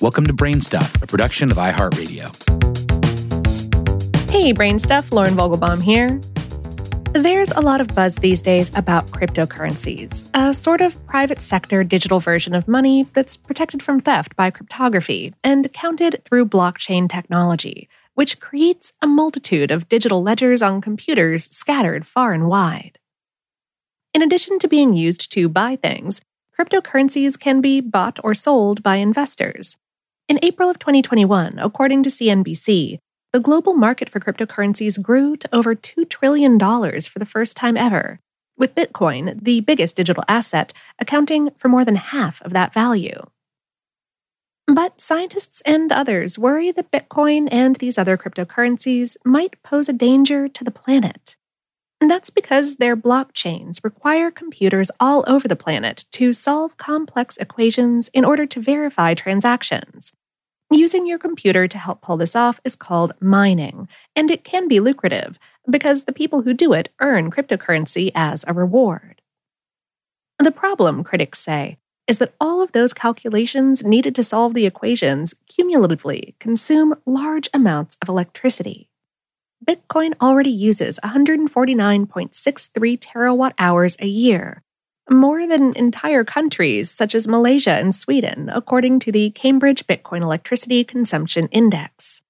Welcome to Brainstuff, a production of iHeartRadio. Hey, Brainstuff, Lauren Vogelbaum here. There's a lot of buzz these days about cryptocurrencies, a sort of private sector digital version of money that's protected from theft by cryptography and counted through blockchain technology, which creates a multitude of digital ledgers on computers scattered far and wide. In addition to being used to buy things, cryptocurrencies can be bought or sold by investors. In April of 2021, according to CNBC, the global market for cryptocurrencies grew to over $2 trillion for the first time ever, with Bitcoin, the biggest digital asset, accounting for more than half of that value. But scientists and others worry that Bitcoin and these other cryptocurrencies might pose a danger to the planet. And that's because their blockchains require computers all over the planet to solve complex equations in order to verify transactions. Using your computer to help pull this off is called mining, and it can be lucrative because the people who do it earn cryptocurrency as a reward. The problem, critics say, is that all of those calculations needed to solve the equations cumulatively consume large amounts of electricity. Bitcoin already uses 149.63 terawatt hours a year, more than entire countries such as Malaysia and Sweden, according to the Cambridge Bitcoin Electricity Consumption Index.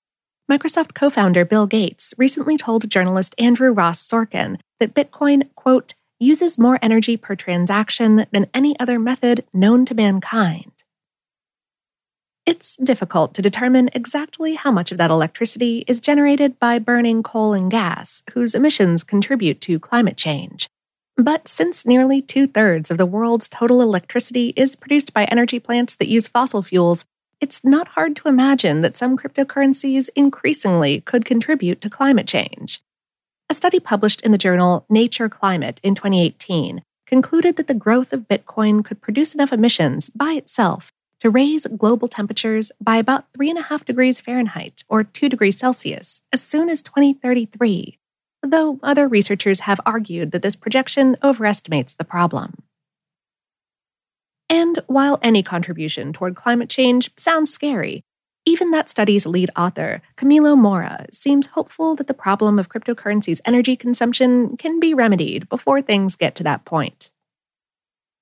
Microsoft co founder Bill Gates recently told journalist Andrew Ross Sorkin that Bitcoin, quote, uses more energy per transaction than any other method known to mankind. It's difficult to determine exactly how much of that electricity is generated by burning coal and gas, whose emissions contribute to climate change. But since nearly two thirds of the world's total electricity is produced by energy plants that use fossil fuels, it's not hard to imagine that some cryptocurrencies increasingly could contribute to climate change. A study published in the journal Nature Climate in 2018 concluded that the growth of Bitcoin could produce enough emissions by itself to raise global temperatures by about 3.5 degrees Fahrenheit or 2 degrees Celsius as soon as 2033 though other researchers have argued that this projection overestimates the problem. And while any contribution toward climate change sounds scary, even that study's lead author, Camilo Mora, seems hopeful that the problem of cryptocurrency's energy consumption can be remedied before things get to that point.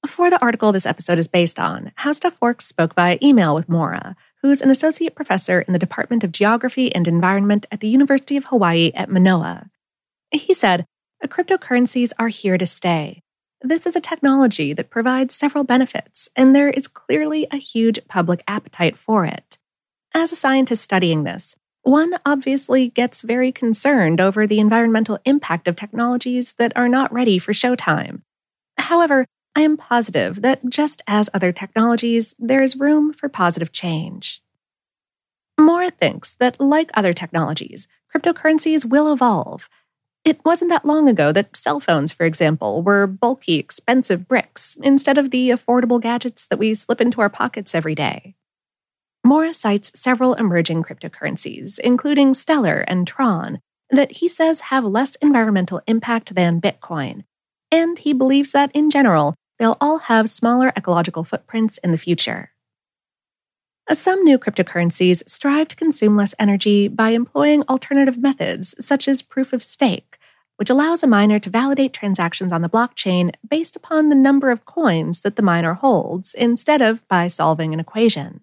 For the article this episode is based on, How Stuff Works spoke via email with Mora, who's an associate professor in the Department of Geography and Environment at the University of Hawaii at Manoa, he said, Cryptocurrencies are here to stay. This is a technology that provides several benefits, and there is clearly a huge public appetite for it. As a scientist studying this, one obviously gets very concerned over the environmental impact of technologies that are not ready for showtime. However, I am positive that just as other technologies, there is room for positive change. Mora thinks that, like other technologies, cryptocurrencies will evolve, it wasn't that long ago that cell phones, for example, were bulky, expensive bricks instead of the affordable gadgets that we slip into our pockets every day. Mora cites several emerging cryptocurrencies, including Stellar and Tron, that he says have less environmental impact than Bitcoin. And he believes that, in general, they'll all have smaller ecological footprints in the future. Some new cryptocurrencies strive to consume less energy by employing alternative methods, such as proof of stake, which allows a miner to validate transactions on the blockchain based upon the number of coins that the miner holds instead of by solving an equation.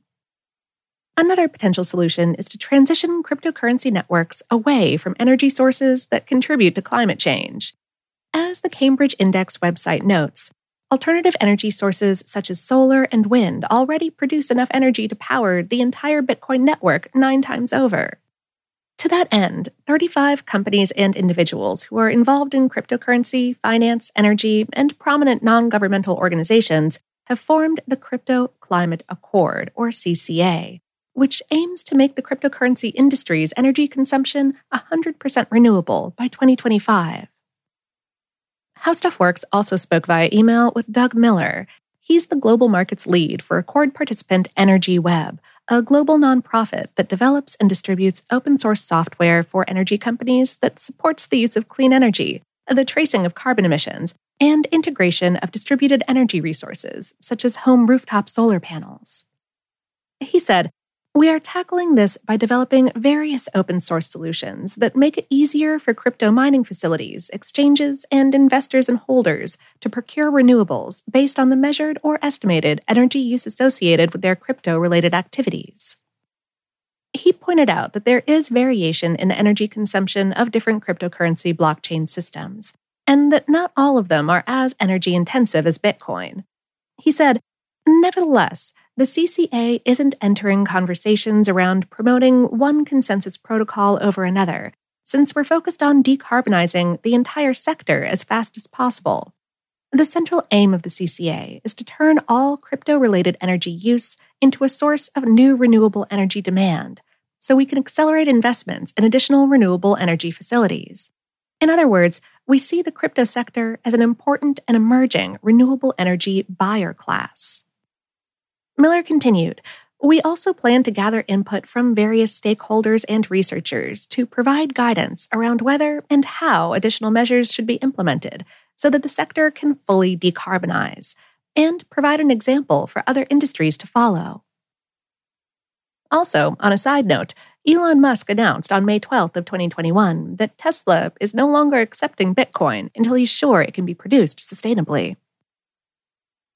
Another potential solution is to transition cryptocurrency networks away from energy sources that contribute to climate change. As the Cambridge Index website notes, alternative energy sources such as solar and wind already produce enough energy to power the entire Bitcoin network nine times over. To that end, 35 companies and individuals who are involved in cryptocurrency, finance, energy, and prominent non governmental organizations have formed the Crypto Climate Accord, or CCA, which aims to make the cryptocurrency industry's energy consumption 100% renewable by 2025. How Stuff Works also spoke via email with Doug Miller. He's the global markets lead for Accord participant Energy Web, a global nonprofit that develops and distributes open source software for energy companies that supports the use of clean energy, the tracing of carbon emissions, and integration of distributed energy resources, such as home rooftop solar panels. He said, We are tackling this by developing various open source solutions that make it easier for crypto mining facilities, exchanges, and investors and holders to procure renewables based on the measured or estimated energy use associated with their crypto related activities. He pointed out that there is variation in the energy consumption of different cryptocurrency blockchain systems, and that not all of them are as energy intensive as Bitcoin. He said, Nevertheless, the CCA isn't entering conversations around promoting one consensus protocol over another, since we're focused on decarbonizing the entire sector as fast as possible. The central aim of the CCA is to turn all crypto related energy use into a source of new renewable energy demand, so we can accelerate investments in additional renewable energy facilities. In other words, we see the crypto sector as an important and emerging renewable energy buyer class. Miller continued We also plan to gather input from various stakeholders and researchers to provide guidance around whether and how additional measures should be implemented so that the sector can fully decarbonize, and provide an example for other industries to follow. Also, on a side note, Elon Musk announced on May 12th of 2021 that Tesla is no longer accepting Bitcoin until he's sure it can be produced sustainably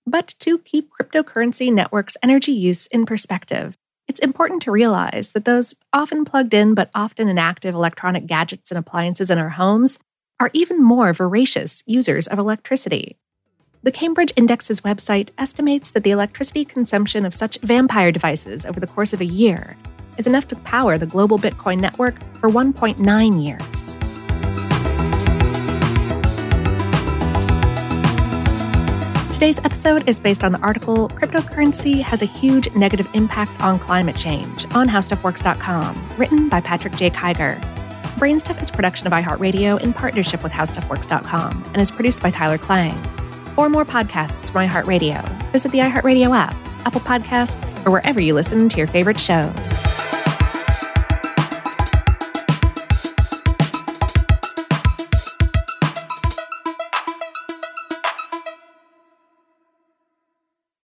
but to keep cryptocurrency networks' energy use in perspective. It's important to realize that those often plugged in but often inactive electronic gadgets and appliances in our homes are even more voracious users of electricity. The Cambridge Index's website estimates that the electricity consumption of such vampire devices over the course of a year is enough to power the global Bitcoin network for 1.9 years. Today's episode is based on the article Cryptocurrency Has a Huge Negative Impact on Climate Change on HowStuffWorks.com, written by Patrick J. Kiger. Brainstuff is production of iHeartRadio in partnership with HowStuffWorks.com and is produced by Tyler Klang. For more podcasts from iHeartRadio, visit the iHeartRadio app, Apple Podcasts, or wherever you listen to your favorite shows.